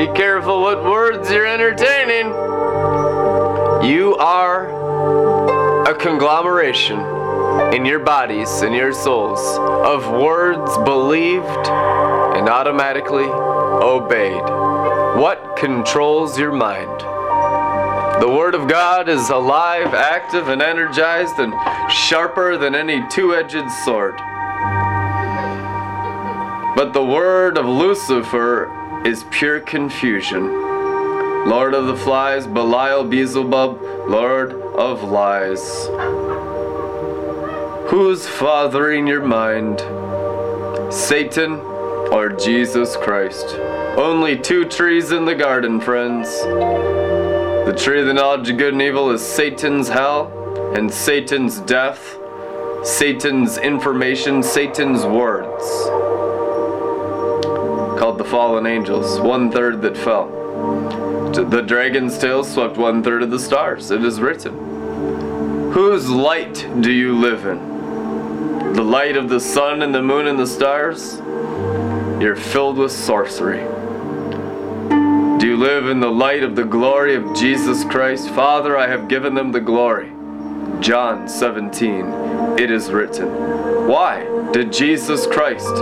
Be careful what words you're entertaining. You are a conglomeration in your bodies and your souls of words believed and automatically obeyed. What controls your mind? The Word of God is alive, active, and energized, and sharper than any two edged sword. But the Word of Lucifer is pure confusion. Lord of the flies, Belial, Beelzebub, Lord of lies. Who's fathering your mind? Satan or Jesus Christ? Only two trees in the garden, friends. The tree of the knowledge of good and evil is Satan's hell and Satan's death, Satan's information, Satan's words. Called the fallen angels, one third that fell. The dragon's tail swept one third of the stars. It is written. Whose light do you live in? The light of the sun and the moon and the stars? You're filled with sorcery. Do you live in the light of the glory of Jesus Christ? Father, I have given them the glory. John 17, it is written. Why did Jesus Christ,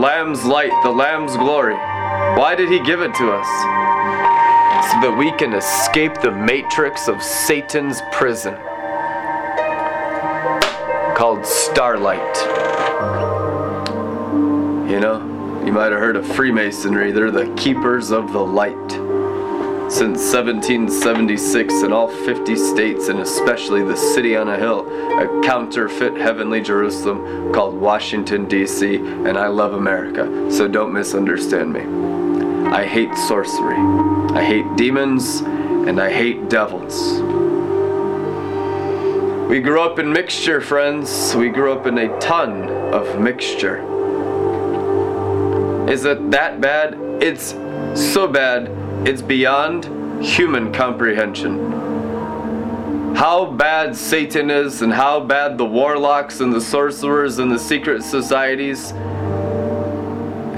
Lamb's light, the Lamb's glory, why did he give it to us? So that we can escape the matrix of Satan's prison called starlight. You know? You might have heard of Freemasonry. They're the keepers of the light. Since 1776, in all 50 states, and especially the city on a hill, a counterfeit heavenly Jerusalem called Washington, D.C., and I love America, so don't misunderstand me. I hate sorcery, I hate demons, and I hate devils. We grew up in mixture, friends. We grew up in a ton of mixture. Is it that bad? It's so bad, it's beyond human comprehension. How bad Satan is, and how bad the warlocks and the sorcerers and the secret societies,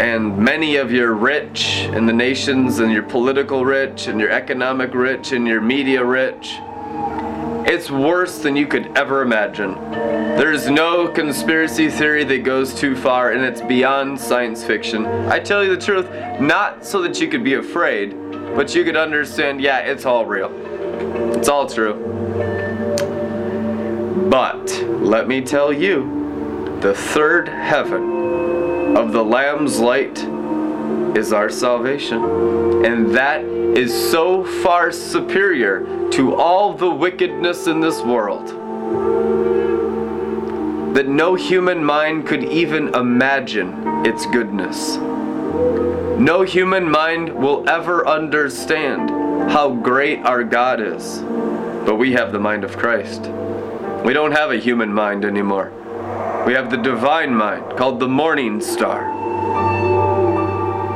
and many of your rich in the nations, and your political rich, and your economic rich, and your media rich. It's worse than you could ever imagine. There's no conspiracy theory that goes too far, and it's beyond science fiction. I tell you the truth, not so that you could be afraid, but you could understand yeah, it's all real. It's all true. But let me tell you, the third heaven of the Lamb's light is our salvation. And that is so far superior to all the wickedness in this world that no human mind could even imagine its goodness. No human mind will ever understand how great our God is. But we have the mind of Christ. We don't have a human mind anymore. We have the divine mind called the morning star.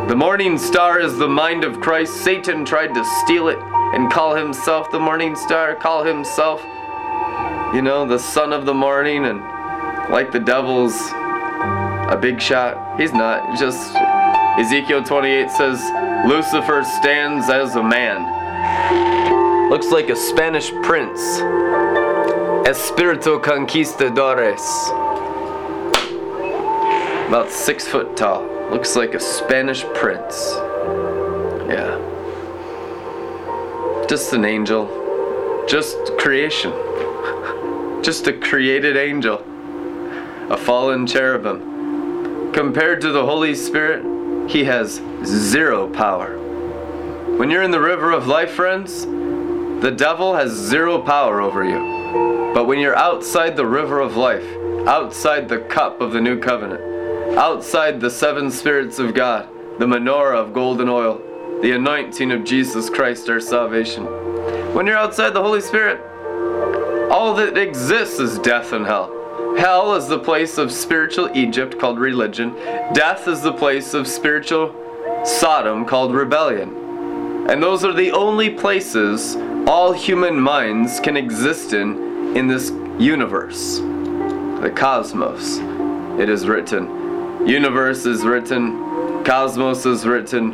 The morning star is the mind of Christ. Satan tried to steal it and call himself the morning star, call himself, you know, the son of the morning, and like the devil's a big shot. He's not. Just Ezekiel 28 says Lucifer stands as a man. Looks like a Spanish prince. Espirito Conquistadores. About six foot tall. Looks like a Spanish prince. Yeah. Just an angel. Just creation. Just a created angel. A fallen cherubim. Compared to the Holy Spirit, he has zero power. When you're in the river of life, friends, the devil has zero power over you. But when you're outside the river of life, outside the cup of the new covenant, outside the seven spirits of God, the menorah of golden oil, the anointing of Jesus Christ, our salvation. When you're outside the Holy Spirit, all that exists is death and hell. Hell is the place of spiritual Egypt called religion. Death is the place of spiritual Sodom called rebellion. And those are the only places all human minds can exist in in this universe. The cosmos. It is written. Universe is written. Cosmos is written.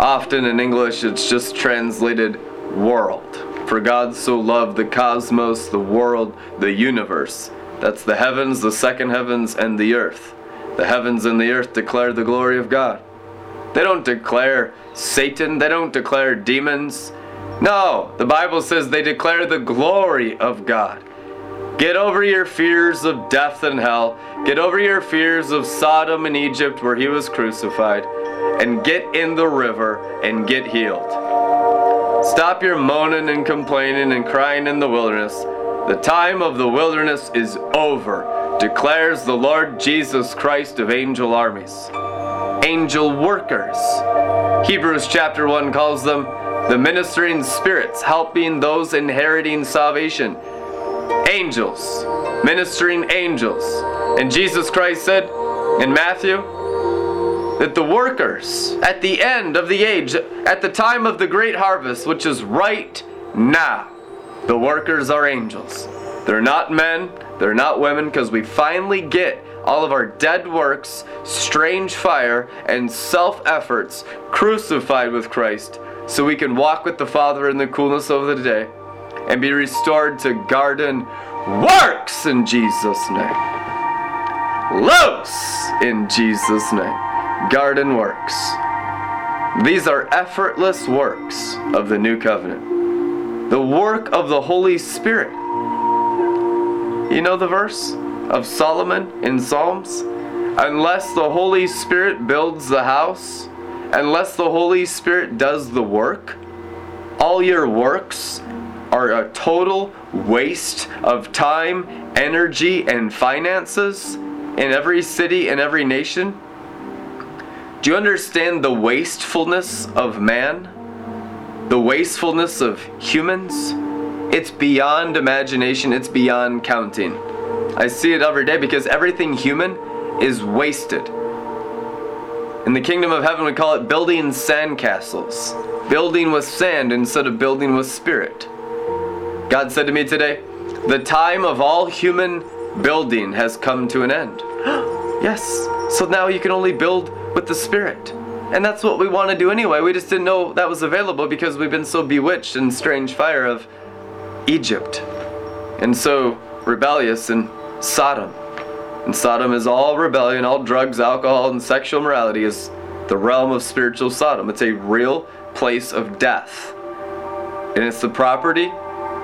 Often in English, it's just translated world. For God so loved the cosmos, the world, the universe. That's the heavens, the second heavens, and the earth. The heavens and the earth declare the glory of God. They don't declare Satan, they don't declare demons. No, the Bible says they declare the glory of God. Get over your fears of death and hell. Get over your fears of Sodom and Egypt where he was crucified. And get in the river and get healed. Stop your moaning and complaining and crying in the wilderness. The time of the wilderness is over, declares the Lord Jesus Christ of angel armies. Angel workers. Hebrews chapter 1 calls them the ministering spirits helping those inheriting salvation. Angels, ministering angels. And Jesus Christ said in Matthew that the workers at the end of the age, at the time of the great harvest, which is right now, the workers are angels. They're not men, they're not women, because we finally get all of our dead works, strange fire, and self efforts crucified with Christ so we can walk with the Father in the coolness of the day and be restored to garden works in Jesus' name. Loose in Jesus' name. Garden works. These are effortless works of the new covenant. The work of the Holy Spirit. You know the verse of Solomon in Psalms? Unless the Holy Spirit builds the house, unless the Holy Spirit does the work, all your works are a total waste of time, energy, and finances in every city and every nation. Do you understand the wastefulness of man? The wastefulness of humans? It's beyond imagination, it's beyond counting. I see it every day because everything human is wasted. In the kingdom of heaven, we call it building sandcastles, building with sand instead of building with spirit. God said to me today, The time of all human building has come to an end. yes, so now you can only build with the spirit. And that's what we want to do anyway. We just didn't know that was available because we've been so bewitched in strange fire of Egypt. And so rebellious in Sodom. And Sodom is all rebellion, all drugs, alcohol, and sexual morality is the realm of spiritual Sodom. It's a real place of death. And it's the property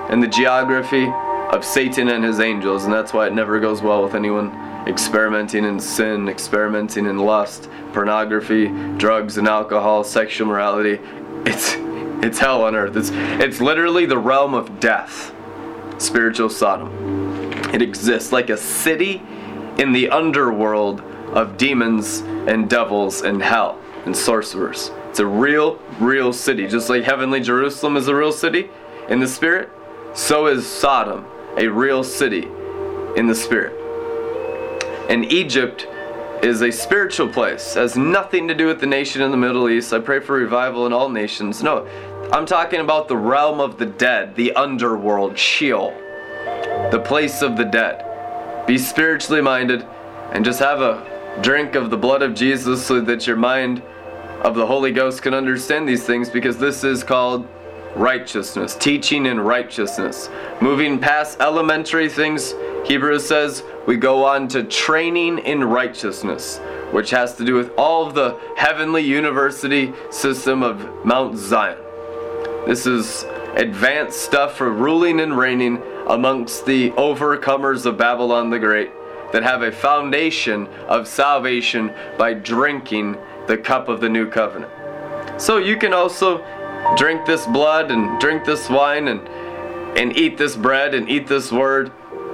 and the geography of Satan and his angels, and that's why it never goes well with anyone experimenting in sin, experimenting in lust, pornography, drugs and alcohol, sexual morality. It's it's hell on earth. It's it's literally the realm of death. Spiritual Sodom. It exists like a city in the underworld of demons and devils and hell and sorcerers. It's a real, real city. Just like heavenly Jerusalem is a real city in the spirit, so is Sodom a real city in the spirit. And Egypt is a spiritual place. It has nothing to do with the nation in the Middle East. I pray for revival in all nations. No, I'm talking about the realm of the dead, the underworld, Sheol, the place of the dead. Be spiritually minded and just have a drink of the blood of Jesus so that your mind of the Holy Ghost can understand these things because this is called righteousness, teaching in righteousness. Moving past elementary things, Hebrews says, we go on to training in righteousness, which has to do with all of the heavenly university system of Mount Zion. This is advanced stuff for ruling and reigning amongst the overcomers of Babylon the Great that have a foundation of salvation by drinking the cup of the new covenant. So you can also drink this blood and drink this wine and and eat this bread and eat this word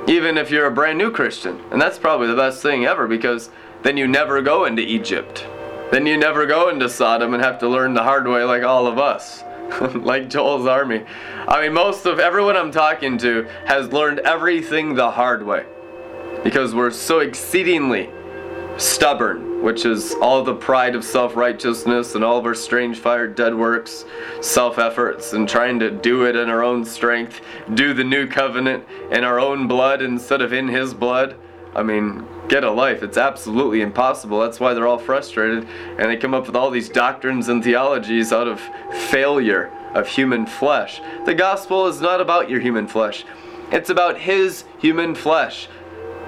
even if you're a brand new Christian. And that's probably the best thing ever because then you never go into Egypt. Then you never go into Sodom and have to learn the hard way like all of us. like Joel's army. I mean, most of everyone I'm talking to has learned everything the hard way because we're so exceedingly stubborn, which is all the pride of self righteousness and all of our strange fire dead works, self efforts, and trying to do it in our own strength, do the new covenant in our own blood instead of in His blood. I mean, get a life. It's absolutely impossible. That's why they're all frustrated and they come up with all these doctrines and theologies out of failure of human flesh. The gospel is not about your human flesh, it's about His human flesh.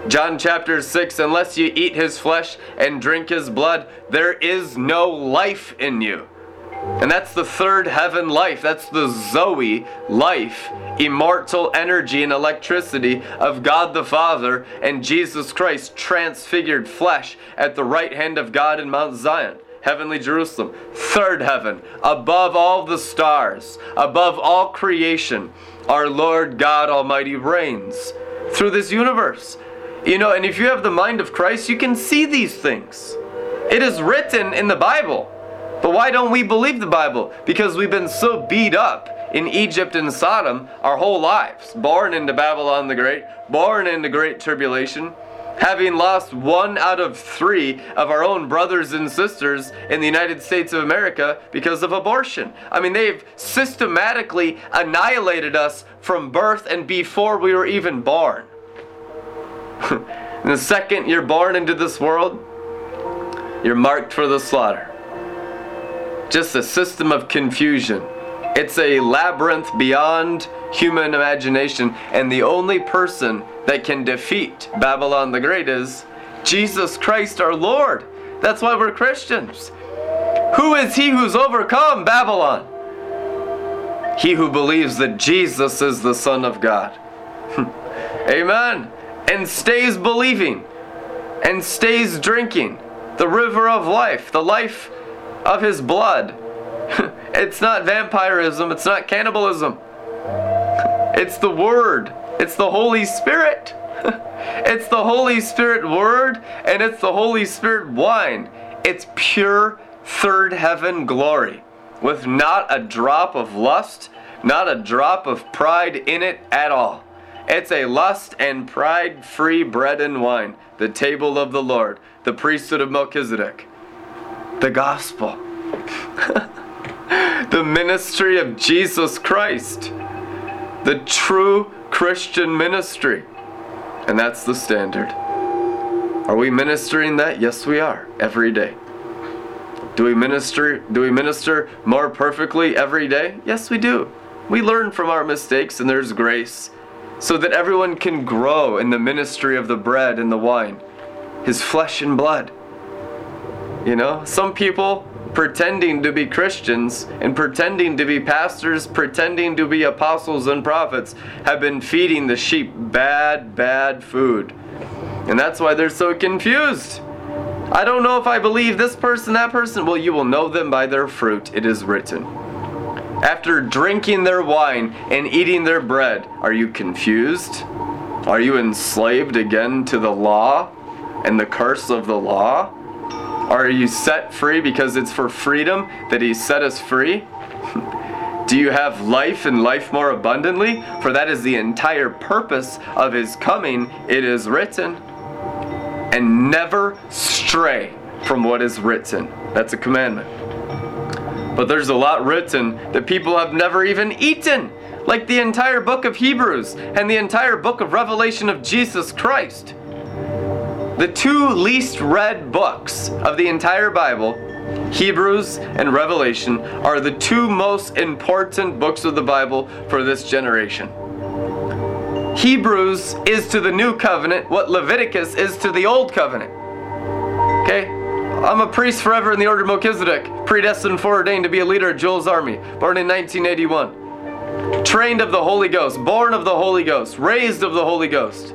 John chapter 6 Unless you eat His flesh and drink His blood, there is no life in you. And that's the third heaven life. That's the Zoe life, immortal energy and electricity of God the Father and Jesus Christ, transfigured flesh at the right hand of God in Mount Zion, heavenly Jerusalem. Third heaven, above all the stars, above all creation, our Lord God Almighty reigns through this universe. You know, and if you have the mind of Christ, you can see these things. It is written in the Bible. But why don't we believe the Bible? Because we've been so beat up in Egypt and Sodom our whole lives, born into Babylon the Great, born into great tribulation, having lost one out of three of our own brothers and sisters in the United States of America because of abortion. I mean, they've systematically annihilated us from birth and before we were even born. the second you're born into this world, you're marked for the slaughter just a system of confusion. It's a labyrinth beyond human imagination, and the only person that can defeat Babylon the Great is Jesus Christ our Lord. That's why we're Christians. Who is he who's overcome Babylon? He who believes that Jesus is the Son of God. Amen. And stays believing and stays drinking the river of life, the life of his blood. it's not vampirism, it's not cannibalism. It's the Word, it's the Holy Spirit. it's the Holy Spirit Word, and it's the Holy Spirit wine. It's pure third heaven glory with not a drop of lust, not a drop of pride in it at all. It's a lust and pride free bread and wine, the table of the Lord, the priesthood of Melchizedek the gospel, the ministry of Jesus Christ, the true Christian ministry. And that's the standard. Are we ministering that? Yes, we are, every day. Do we minister do we minister more perfectly every day? Yes, we do. We learn from our mistakes and there's grace so that everyone can grow in the ministry of the bread and the wine, his flesh and blood. You know, some people pretending to be Christians and pretending to be pastors, pretending to be apostles and prophets, have been feeding the sheep bad, bad food. And that's why they're so confused. I don't know if I believe this person, that person. Well, you will know them by their fruit, it is written. After drinking their wine and eating their bread, are you confused? Are you enslaved again to the law and the curse of the law? Are you set free because it's for freedom that He set us free? Do you have life and life more abundantly? For that is the entire purpose of His coming. It is written. And never stray from what is written. That's a commandment. But there's a lot written that people have never even eaten, like the entire book of Hebrews and the entire book of Revelation of Jesus Christ. The two least read books of the entire Bible, Hebrews and Revelation, are the two most important books of the Bible for this generation. Hebrews is to the new covenant what Leviticus is to the old covenant. Okay? I'm a priest forever in the order of Melchizedek, predestined foreordained to be a leader of Joel's army, born in 1981. Trained of the Holy Ghost, born of the Holy Ghost, raised of the Holy Ghost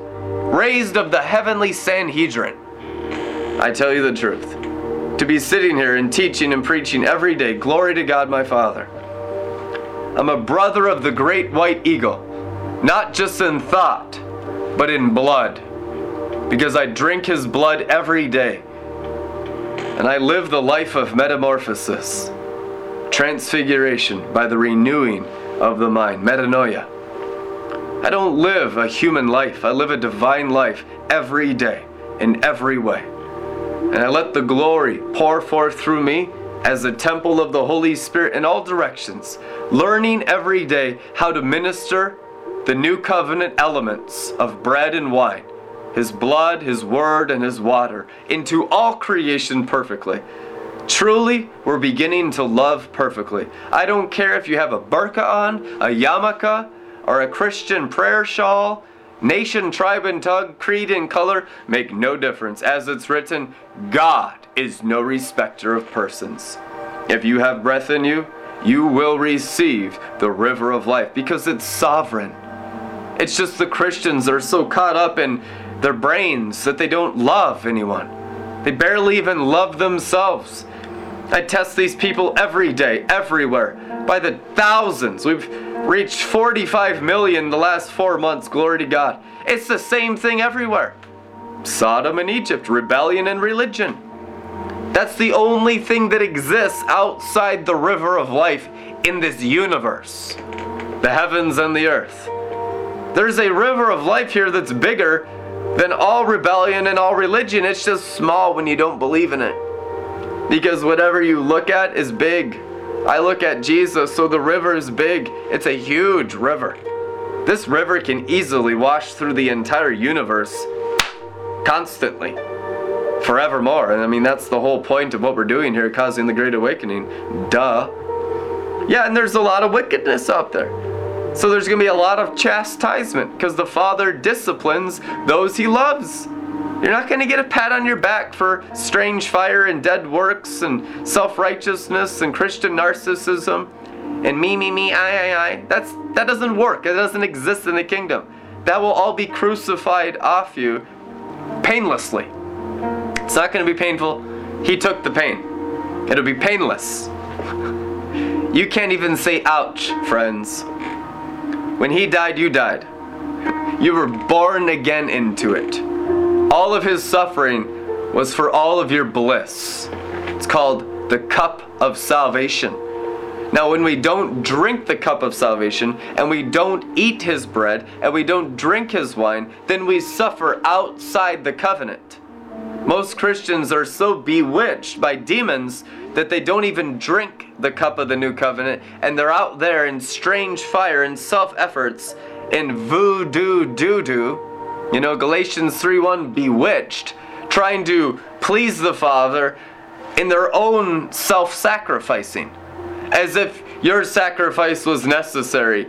raised of the heavenly Sanhedrin. I tell you the truth. To be sitting here and teaching and preaching every day, glory to God my Father. I'm a brother of the great white eagle, not just in thought, but in blood, because I drink his blood every day. And I live the life of metamorphosis, transfiguration by the renewing of the mind, metanoia. I don't live a human life, I live a divine life every day, in every way. And I let the glory pour forth through me as a temple of the Holy Spirit in all directions, learning every day how to minister the new covenant elements of bread and wine His blood, His word, and His water into all creation perfectly. Truly, we're beginning to love perfectly. I don't care if you have a burqa on, a yarmulke, or a Christian prayer shawl, nation, tribe, and tongue, creed, and color make no difference. As it's written, God is no respecter of persons. If you have breath in you, you will receive the river of life because it's sovereign. It's just the Christians are so caught up in their brains that they don't love anyone. They barely even love themselves. I test these people every day, everywhere, by the thousands. We've reached 45 million the last four months, glory to God. It's the same thing everywhere Sodom and Egypt, rebellion and religion. That's the only thing that exists outside the river of life in this universe the heavens and the earth. There's a river of life here that's bigger than all rebellion and all religion. It's just small when you don't believe in it. Because whatever you look at is big. I look at Jesus, so the river is big. It's a huge river. This river can easily wash through the entire universe constantly, forevermore. And I mean, that's the whole point of what we're doing here, causing the Great Awakening. Duh. Yeah, and there's a lot of wickedness out there. So there's going to be a lot of chastisement because the Father disciplines those he loves. You're not going to get a pat on your back for strange fire and dead works and self righteousness and Christian narcissism and me, me, me, I, I, I. That's, that doesn't work. It doesn't exist in the kingdom. That will all be crucified off you painlessly. It's not going to be painful. He took the pain, it'll be painless. You can't even say ouch, friends. When he died, you died. You were born again into it. All of his suffering was for all of your bliss. It's called the cup of salvation. Now, when we don't drink the cup of salvation, and we don't eat his bread, and we don't drink his wine, then we suffer outside the covenant. Most Christians are so bewitched by demons that they don't even drink the cup of the new covenant, and they're out there in strange fire and self efforts in voodoo doo doo you know, Galatians 3:1 bewitched, trying to please the Father in their own self-sacrificing, as if your sacrifice was necessary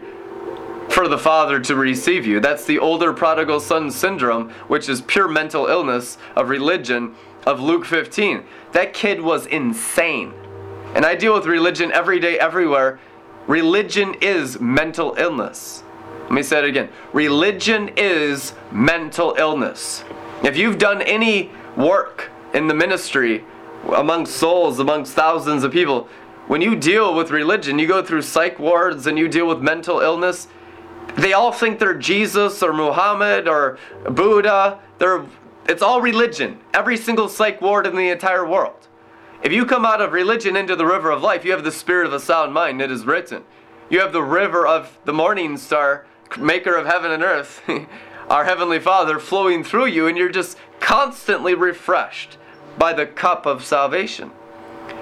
for the Father to receive you. That's the older prodigal son syndrome, which is pure mental illness of religion of Luke 15. That kid was insane. And I deal with religion every day, everywhere. Religion is mental illness. Let me say it again. Religion is mental illness. If you've done any work in the ministry among souls, amongst thousands of people, when you deal with religion, you go through psych wards and you deal with mental illness, they all think they're Jesus or Muhammad or Buddha. They're, it's all religion. Every single psych ward in the entire world. If you come out of religion into the river of life, you have the spirit of a sound mind. It is written. You have the river of the morning star maker of heaven and earth, our Heavenly Father, flowing through you, and you're just constantly refreshed by the cup of salvation.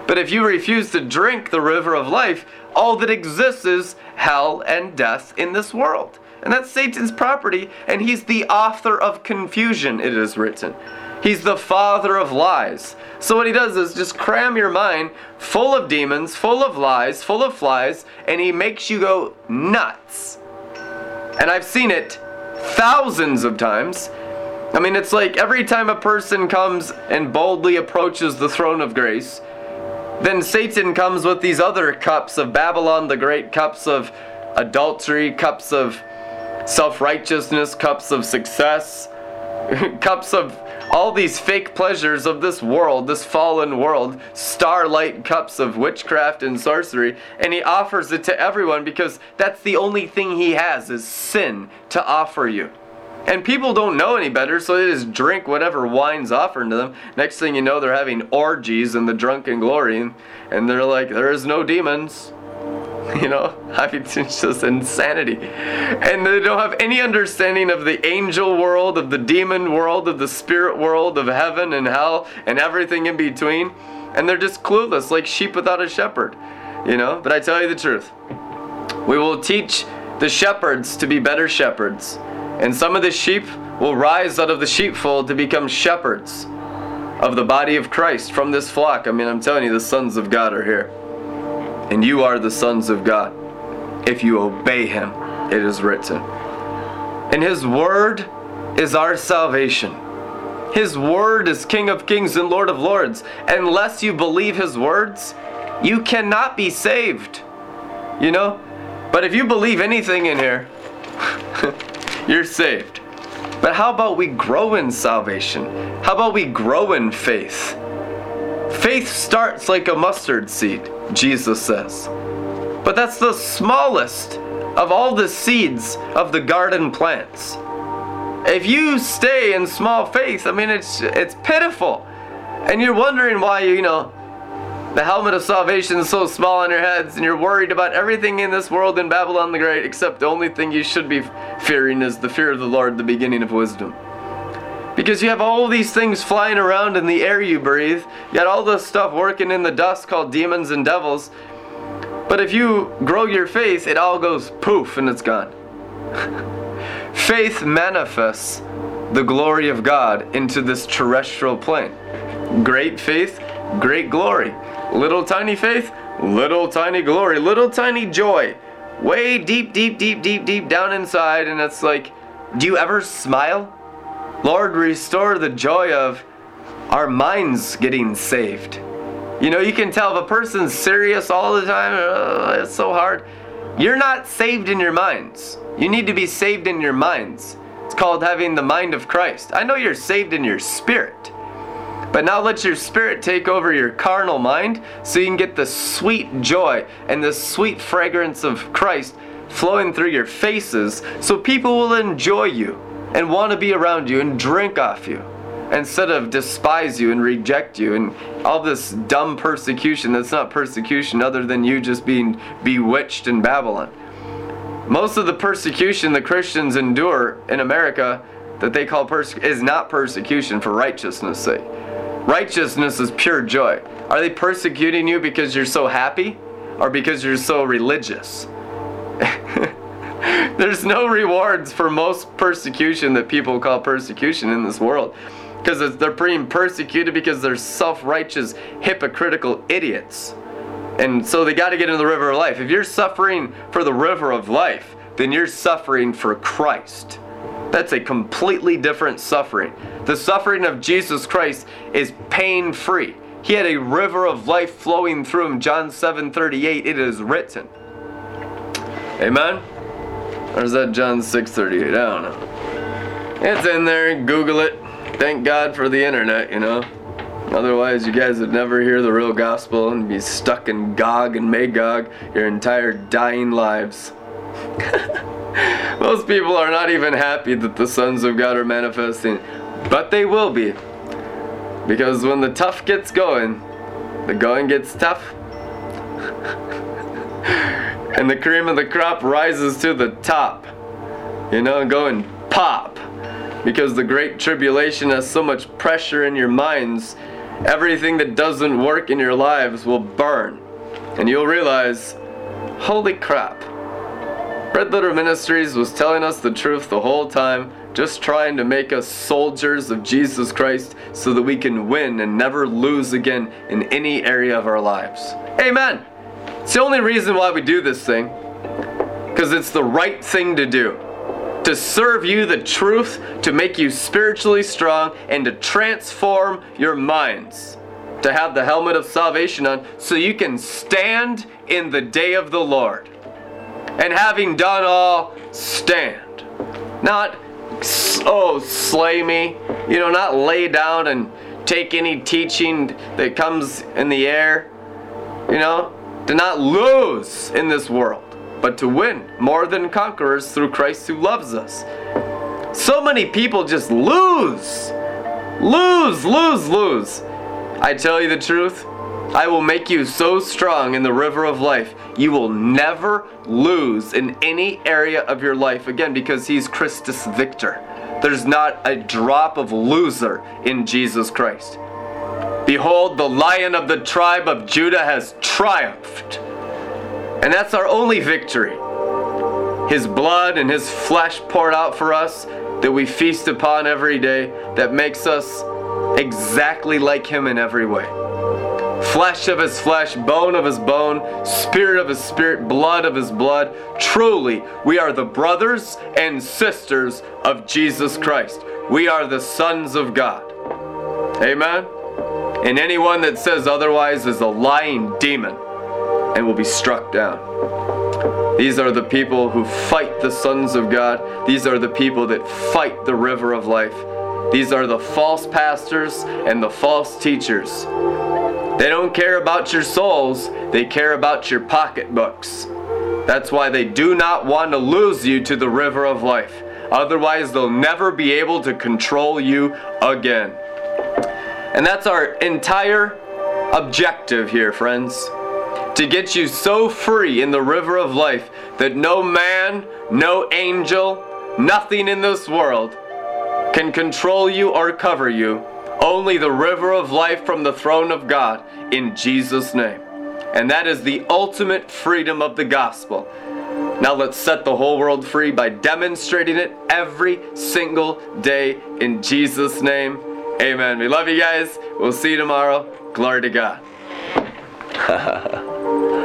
But if you refuse to drink the river of life, all that exists is hell and death in this world. And that's Satan's property, and he's the author of confusion, it is written. He's the father of lies. So what he does is just cram your mind full of demons, full of lies, full of flies, and he makes you go nuts. And I've seen it thousands of times. I mean, it's like every time a person comes and boldly approaches the throne of grace, then Satan comes with these other cups of Babylon the Great, cups of adultery, cups of self righteousness, cups of success, cups of all these fake pleasures of this world, this fallen world, starlight cups of witchcraft and sorcery, and he offers it to everyone because that's the only thing he has is sin to offer you. And people don't know any better, so they just drink whatever wine's offered to them. Next thing you know, they're having orgies in the drunken glory, and they're like, there is no demons. You know, I mean, it's just insanity. And they don't have any understanding of the angel world, of the demon world, of the spirit world, of heaven and hell, and everything in between. And they're just clueless, like sheep without a shepherd. You know, but I tell you the truth. We will teach the shepherds to be better shepherds. And some of the sheep will rise out of the sheepfold to become shepherds of the body of Christ from this flock. I mean, I'm telling you, the sons of God are here. And you are the sons of God if you obey Him, it is written. And His word is our salvation. His word is King of kings and Lord of lords. Unless you believe His words, you cannot be saved. You know? But if you believe anything in here, you're saved. But how about we grow in salvation? How about we grow in faith? Faith starts like a mustard seed, Jesus says. But that's the smallest of all the seeds of the garden plants. If you stay in small faith, I mean it's it's pitiful. And you're wondering why you know the helmet of salvation is so small on your heads, and you're worried about everything in this world in Babylon the Great, except the only thing you should be fearing is the fear of the Lord, the beginning of wisdom. Because you have all these things flying around in the air you breathe, you got all this stuff working in the dust called demons and devils. But if you grow your faith, it all goes poof and it's gone. faith manifests the glory of God into this terrestrial plane. Great faith, great glory. Little tiny faith, little tiny glory, little tiny joy. Way deep, deep, deep, deep, deep down inside. And it's like, do you ever smile? Lord, restore the joy of our minds getting saved. You know, you can tell if a person's serious all the time, uh, it's so hard. You're not saved in your minds. You need to be saved in your minds. It's called having the mind of Christ. I know you're saved in your spirit. But now let your spirit take over your carnal mind so you can get the sweet joy and the sweet fragrance of Christ flowing through your faces so people will enjoy you and want to be around you and drink off you instead of despise you and reject you and all this dumb persecution that's not persecution other than you just being bewitched in Babylon. Most of the persecution the Christians endure in America that they call persecution is not persecution for righteousness' sake. Righteousness is pure joy. Are they persecuting you because you're so happy or because you're so religious? There's no rewards for most persecution that people call persecution in this world. Because they're being persecuted because they're self righteous, hypocritical idiots. And so they got to get in the river of life. If you're suffering for the river of life, then you're suffering for Christ. That's a completely different suffering. The suffering of Jesus Christ is pain free. He had a river of life flowing through him. John 7 38, it is written. Amen? Or is that John 638? I don't know. It's in there. Google it. Thank God for the internet, you know. Otherwise, you guys would never hear the real gospel and be stuck in Gog and Magog your entire dying lives. Most people are not even happy that the sons of God are manifesting, but they will be. Because when the tough gets going, the going gets tough. and the cream of the crop rises to the top. You know, going pop. Because the great tribulation has so much pressure in your minds, everything that doesn't work in your lives will burn. And you'll realize, holy crap, Red Letter Ministries was telling us the truth the whole time, just trying to make us soldiers of Jesus Christ so that we can win and never lose again in any area of our lives. Amen. It's the only reason why we do this thing, because it's the right thing to do. To serve you the truth, to make you spiritually strong, and to transform your minds. To have the helmet of salvation on so you can stand in the day of the Lord and having done all, stand. Not, oh, slay me. You know, not lay down and take any teaching that comes in the air. You know, to not lose in this world, but to win more than conquerors through Christ who loves us. So many people just lose. Lose, lose, lose. I tell you the truth, I will make you so strong in the river of life, you will never lose in any area of your life again because He's Christus Victor. There's not a drop of loser in Jesus Christ. Behold, the lion of the tribe of Judah has triumphed. And that's our only victory. His blood and His flesh poured out for us that we feast upon every day that makes us exactly like Him in every way. Flesh of His flesh, bone of His bone, spirit of His spirit, blood of His blood. Truly, we are the brothers and sisters of Jesus Christ. We are the sons of God. Amen? And anyone that says otherwise is a lying demon and will be struck down. These are the people who fight the sons of God. These are the people that fight the river of life. These are the false pastors and the false teachers. They don't care about your souls, they care about your pocketbooks. That's why they do not want to lose you to the river of life. Otherwise, they'll never be able to control you again. And that's our entire objective here, friends to get you so free in the river of life that no man, no angel, nothing in this world can control you or cover you. Only the river of life from the throne of God in Jesus' name. And that is the ultimate freedom of the gospel. Now let's set the whole world free by demonstrating it every single day in Jesus' name. Amen. We love you guys. We'll see you tomorrow. Glory to God.